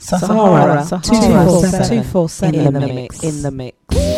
Sahara, Sahara 247 in the mix. In the mix.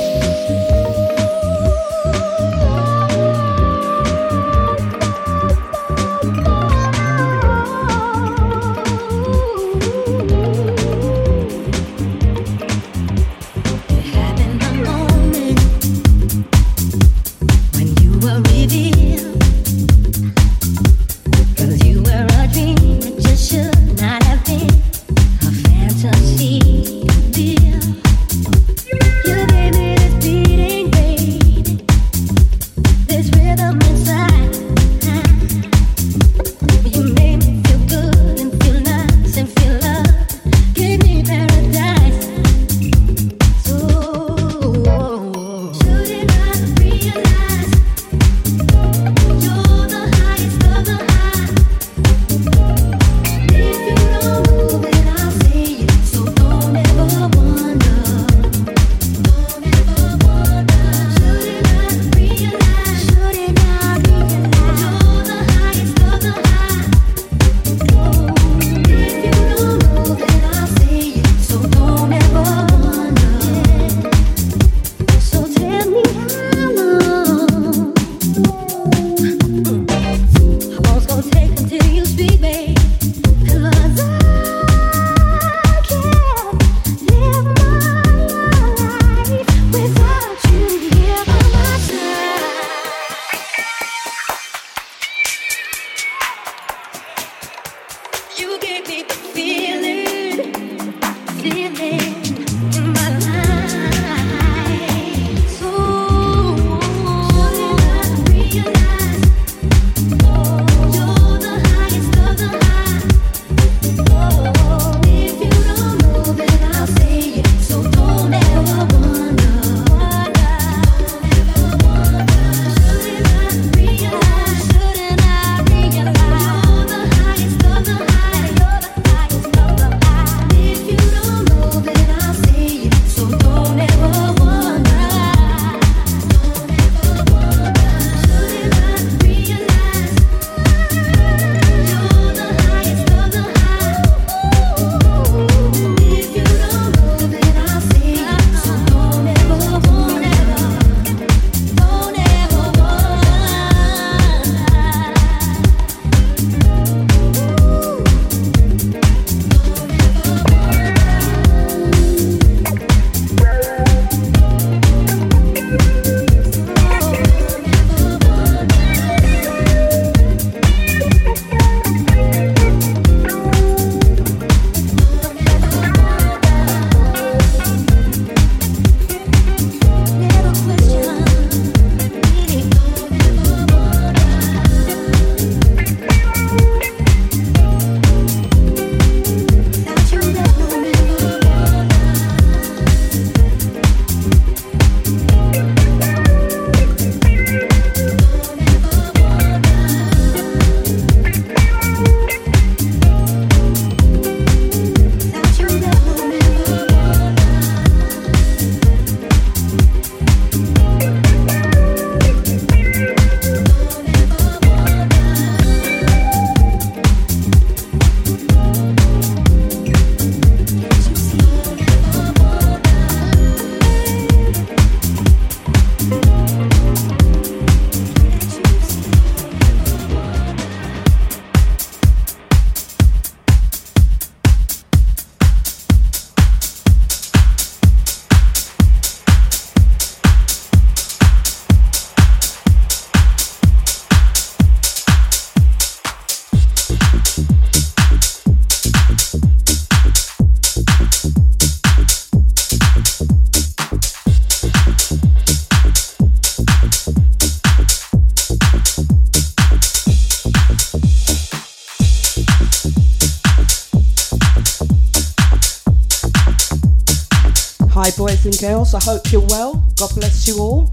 girls, I hope you're well. God bless you all.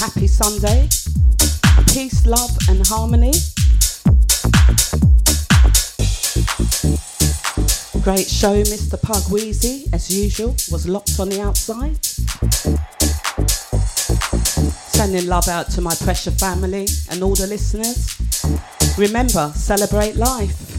Happy Sunday. Peace, love, and harmony. Great show, Mr. Pug Wheezy, as usual, was locked on the outside. Sending love out to my pressure family and all the listeners. Remember, celebrate life.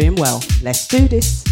doing well. Let's do this.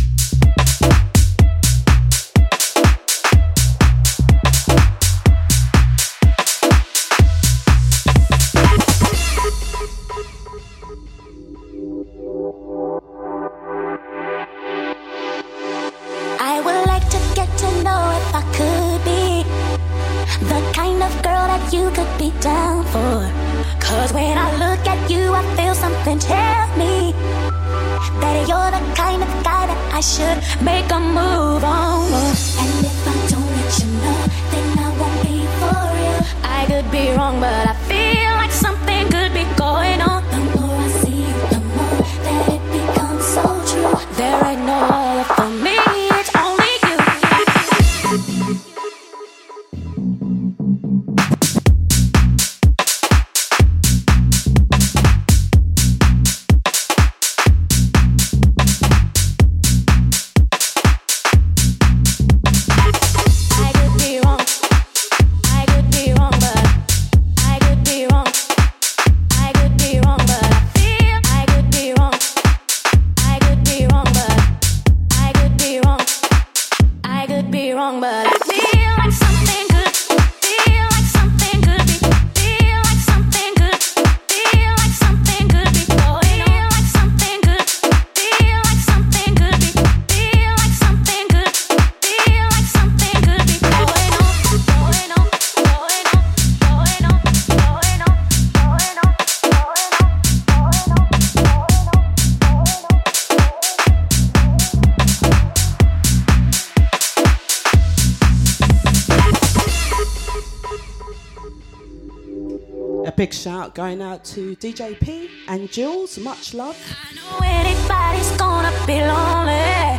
going out to DJ P and Jules. Much love. I know anybody's gonna be lonely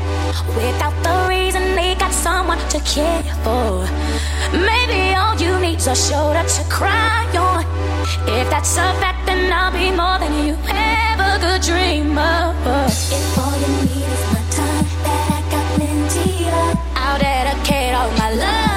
without the reason they got someone to care for. Maybe all you need's a shoulder to cry on. If that's a fact, then I'll be more than you ever could dream of. If all you need is my time, that I got plenty of, I'll dedicate all my love.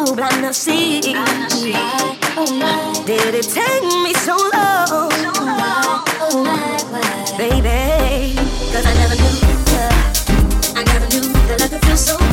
oh, but I see. Did it take me so long? So long. Oh, my. Baby, cause I never knew that. I never knew that I could feel so.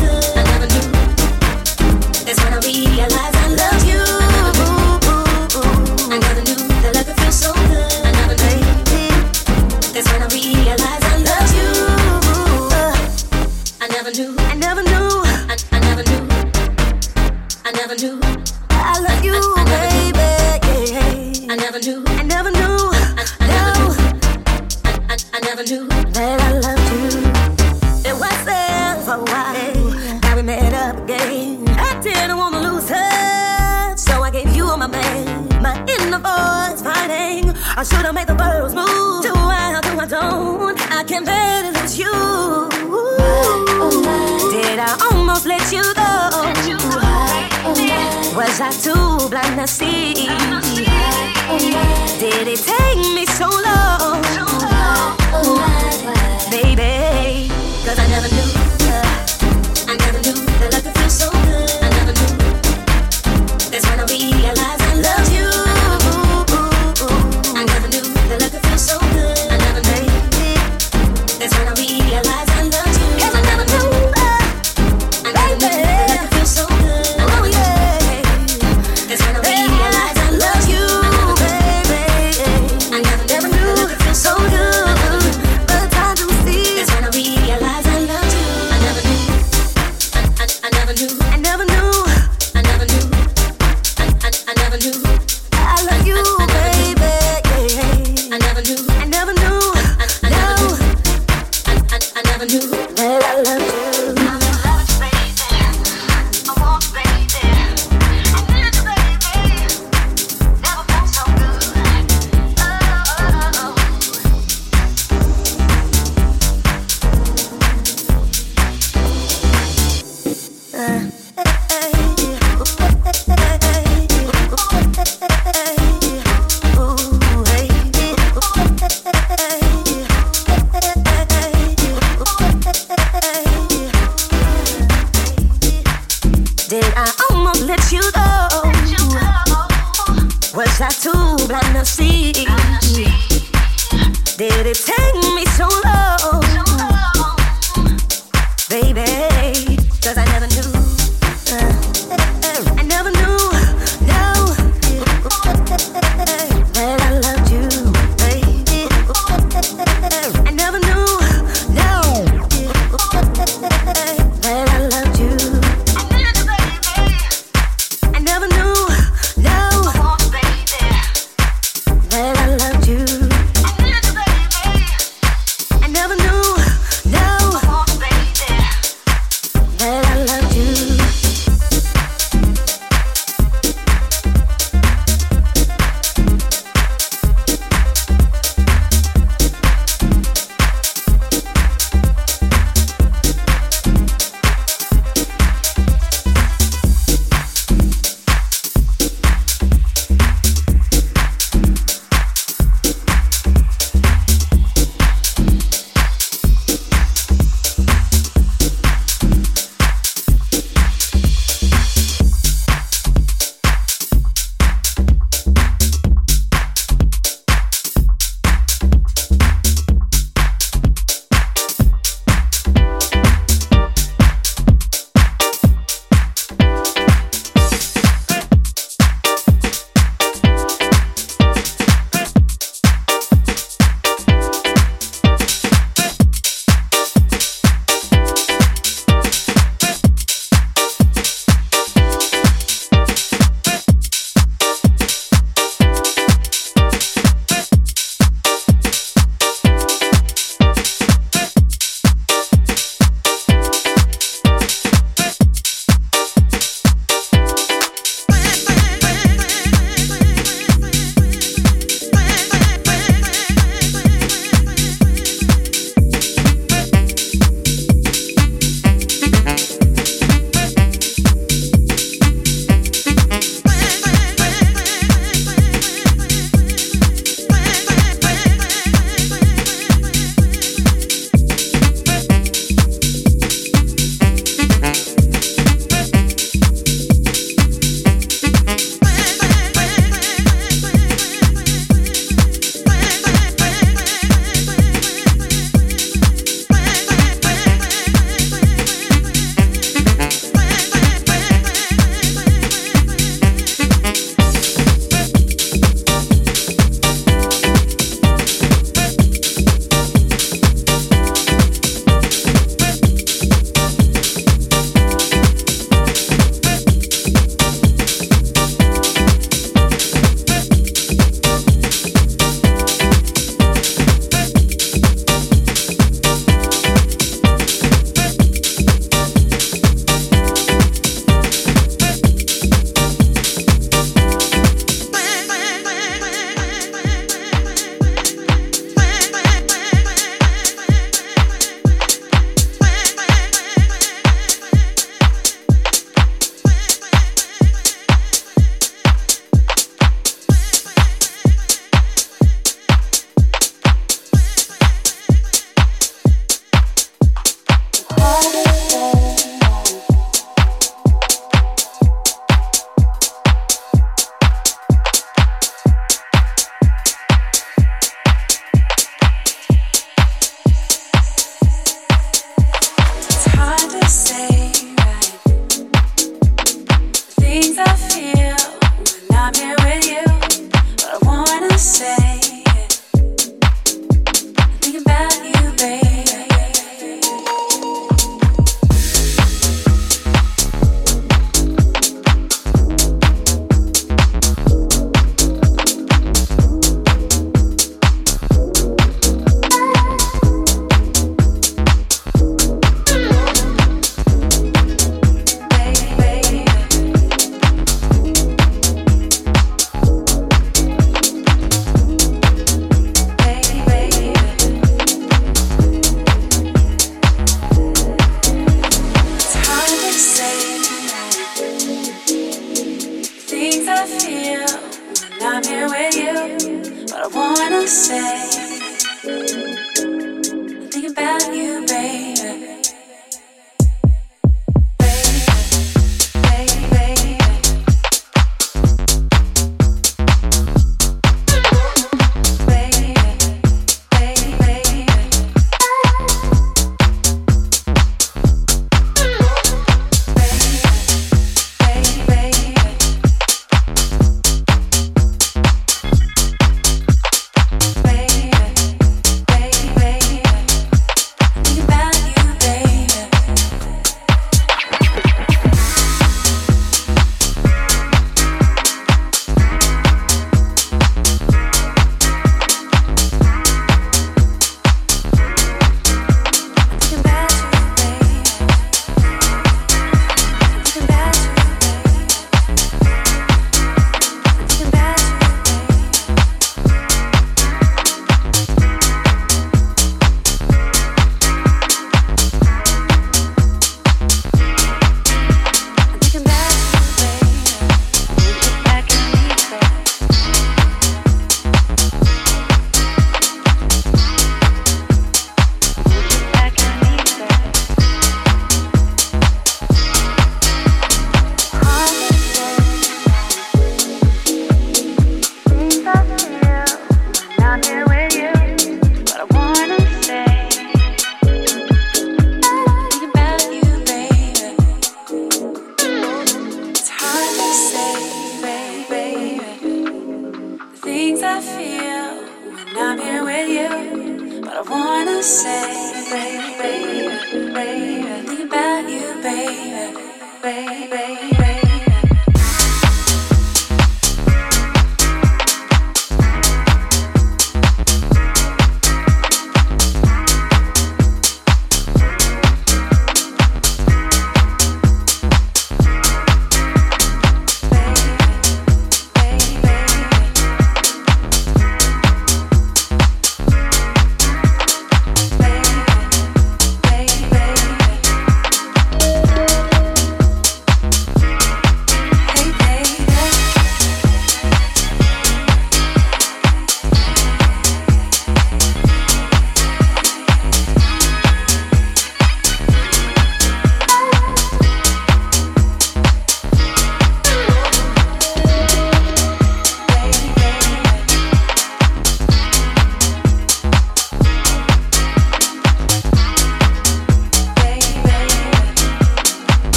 see. Did it take me so long?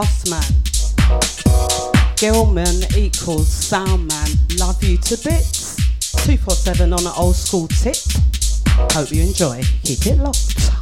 Gilman, boss man. Gilman equals Soundman. Love you to bits. 247 on an old school tip. Hope you enjoy. Keep it locked.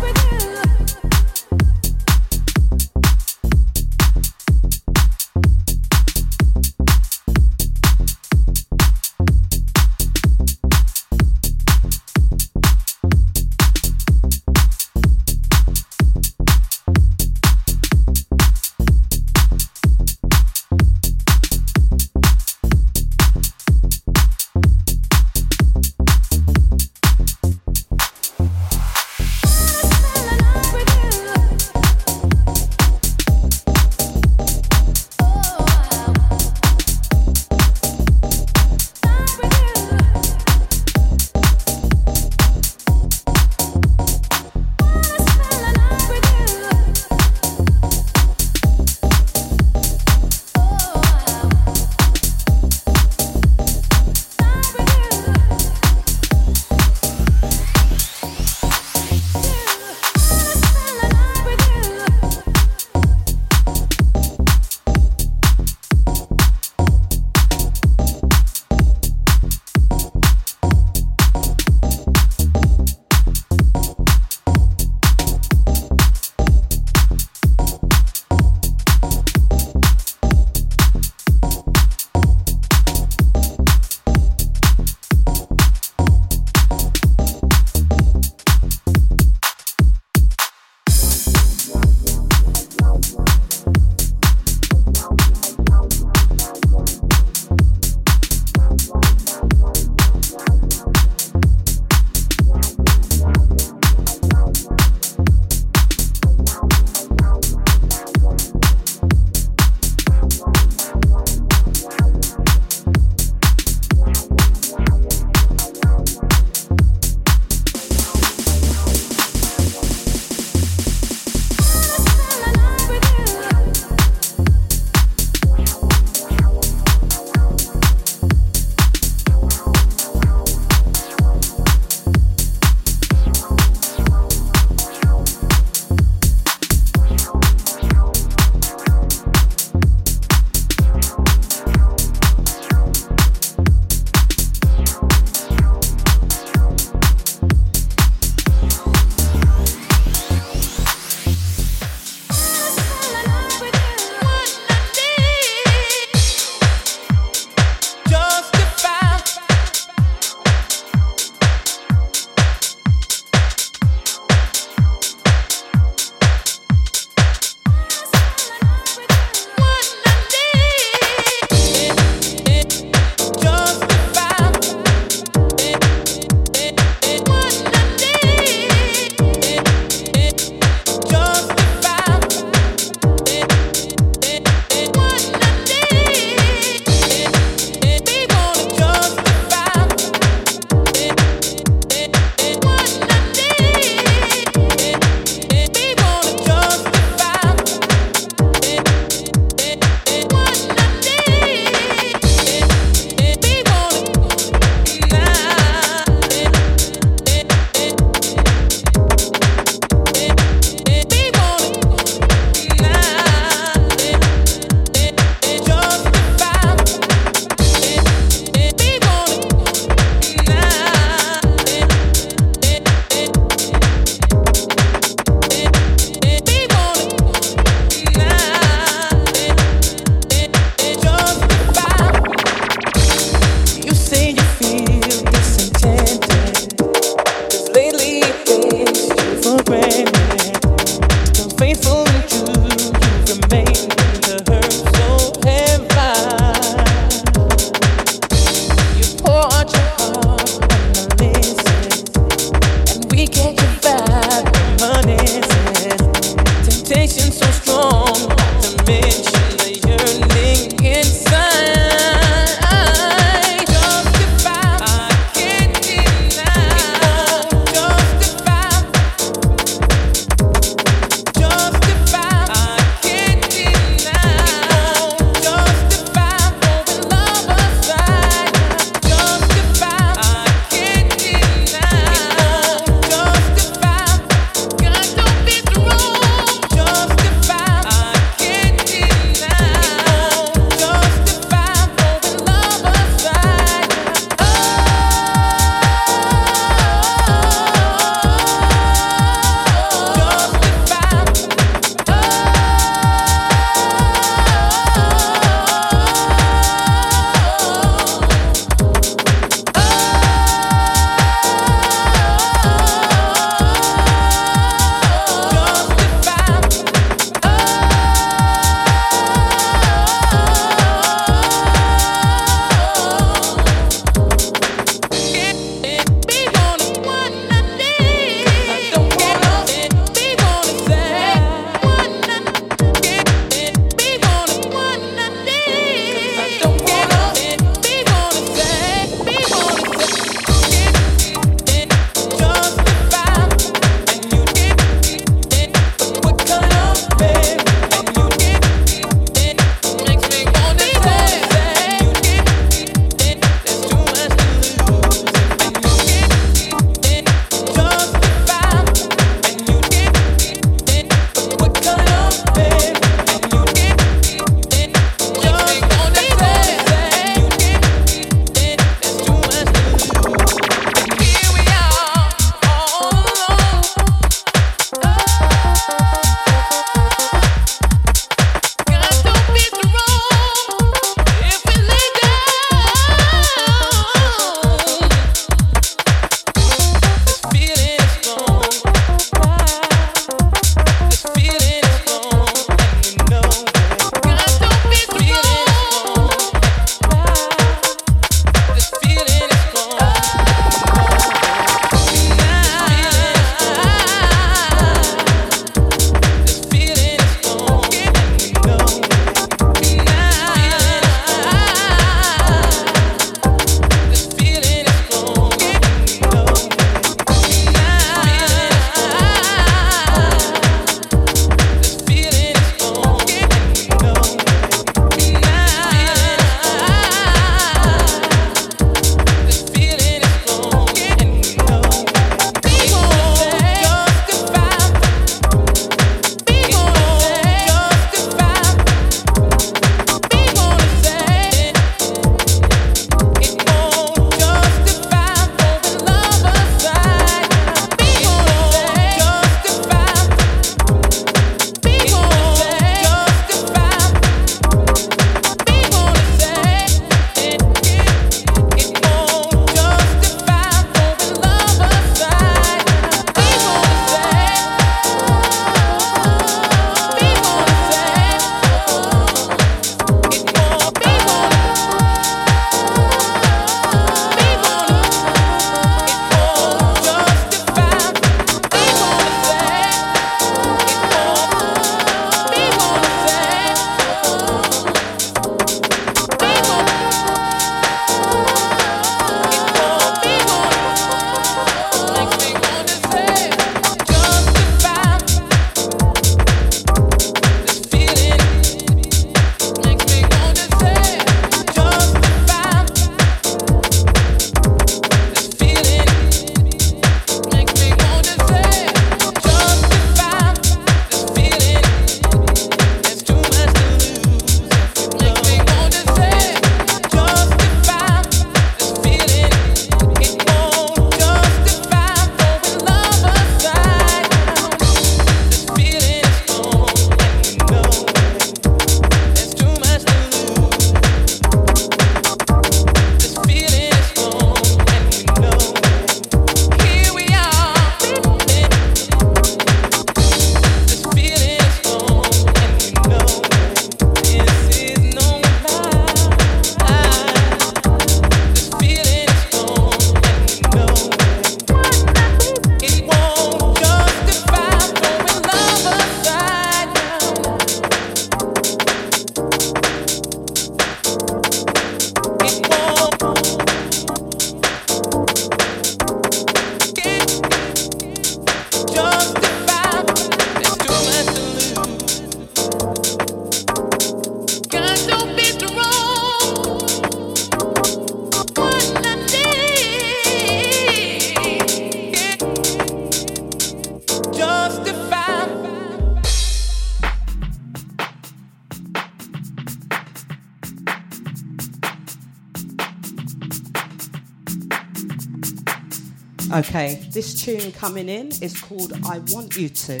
tune coming in is called I Want You To.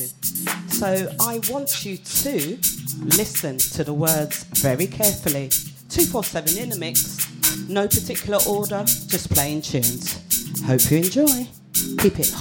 So I want you to listen to the words very carefully. 247 in the mix, no particular order, just playing tunes. Hope you enjoy. Keep it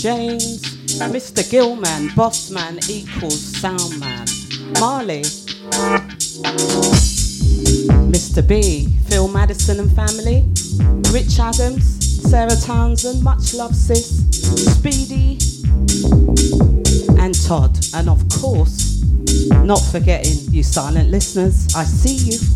James. Mr. Gilman. Bossman equals Soundman. Marley. Mr. B. Phil Madison and family. Rich Adams. Sarah Townsend. Much love, sis. Speedy. And Todd. And of course, not forgetting you silent listeners. I see you.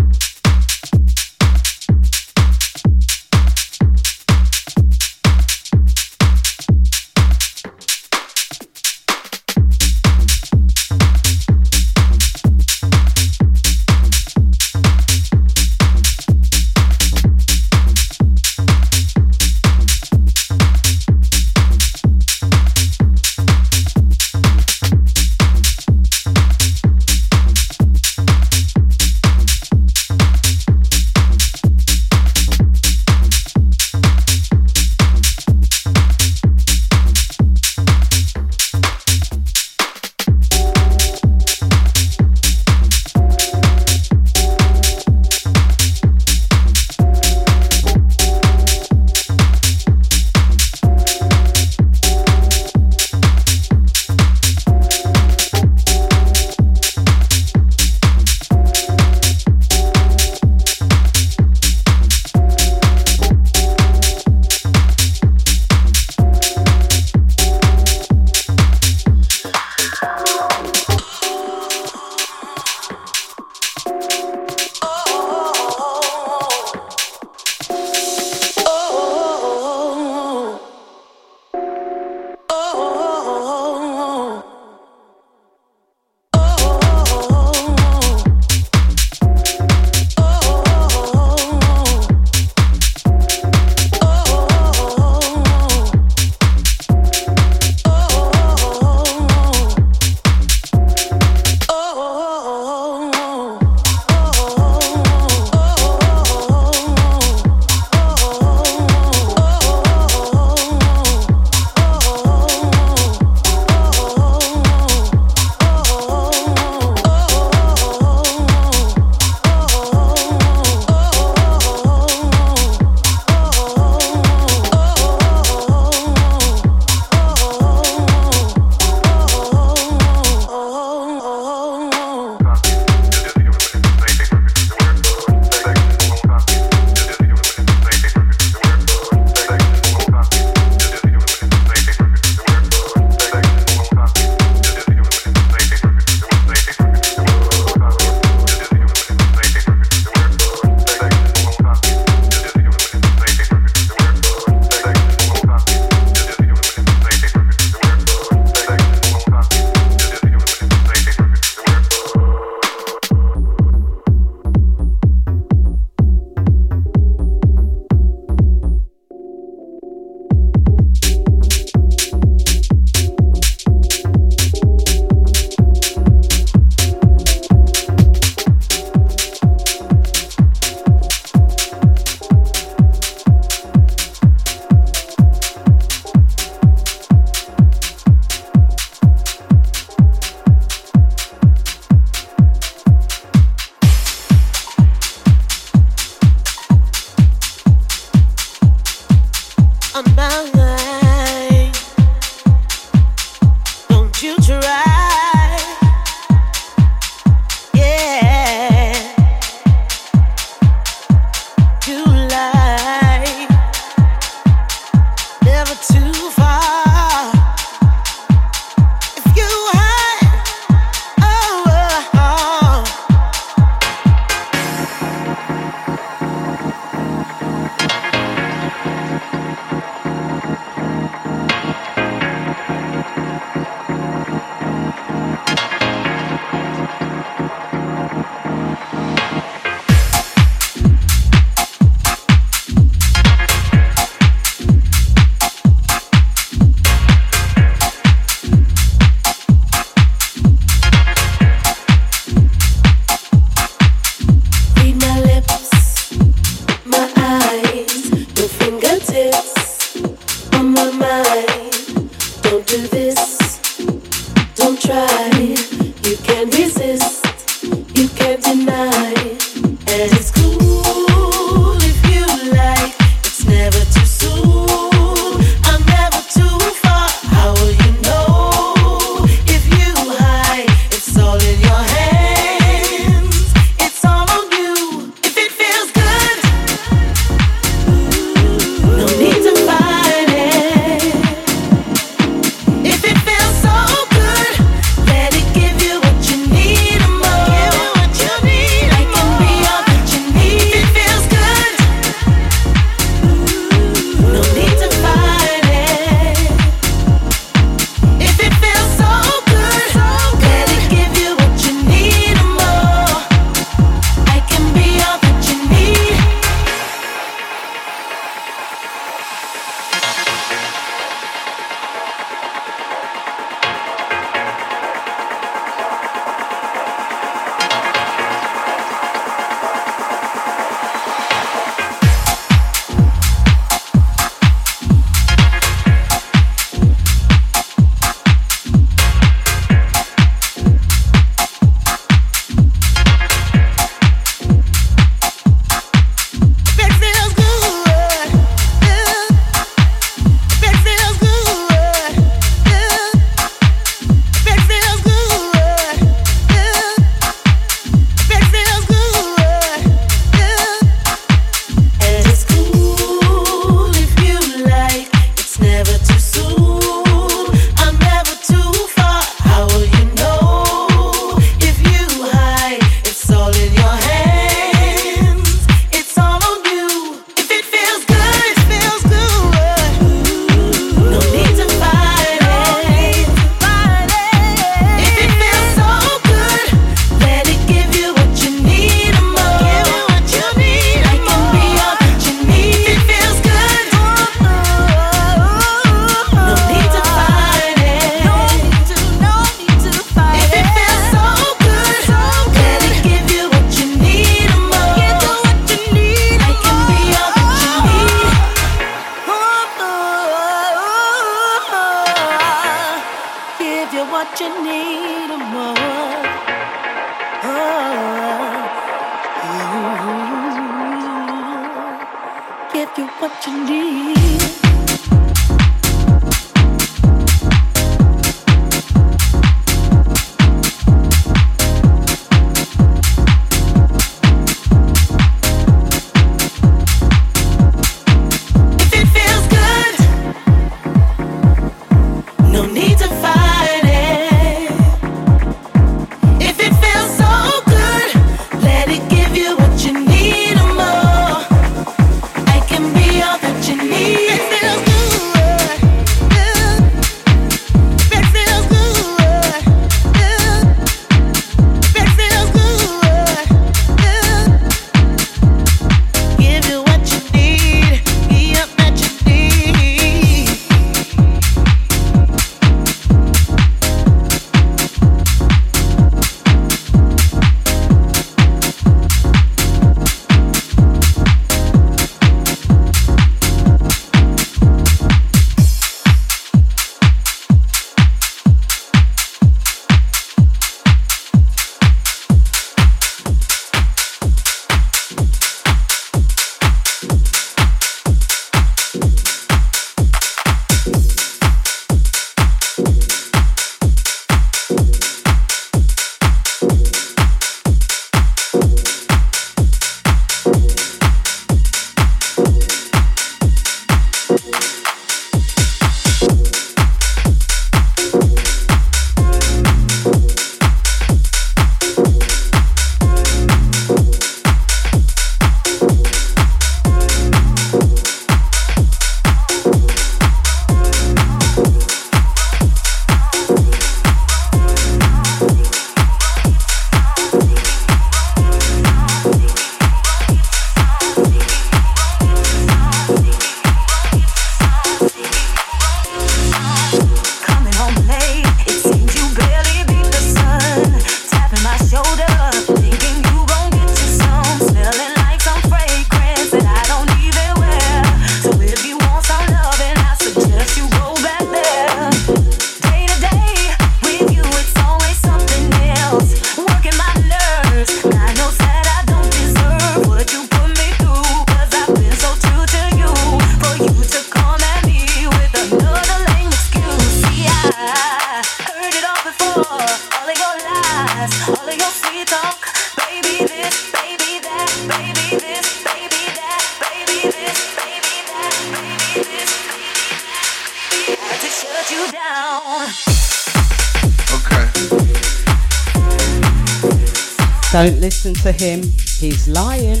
listen to him. He's lying.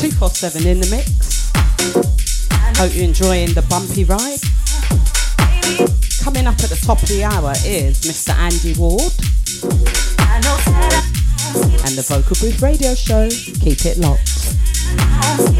247 in the mix. Hope you're enjoying the bumpy ride. Coming up at the top of the hour is Mr. Andy Ward and the Vocal Booth Radio Show. Keep it locked.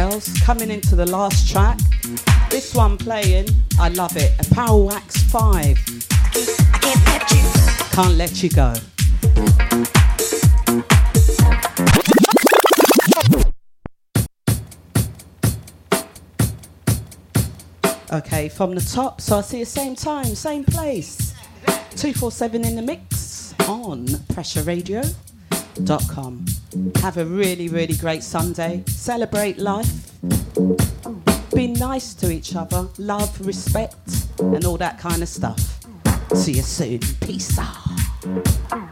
Girls, coming into the last track. This one playing, I love it. A Power Wax 5. Can't let you go. Okay, from the top, so I see the same time, same place. 247 in the mix on pressureradio.com. Have a really, really great Sunday. Celebrate life. Be nice to each other. Love, respect, and all that kind of stuff. See you soon. Peace out.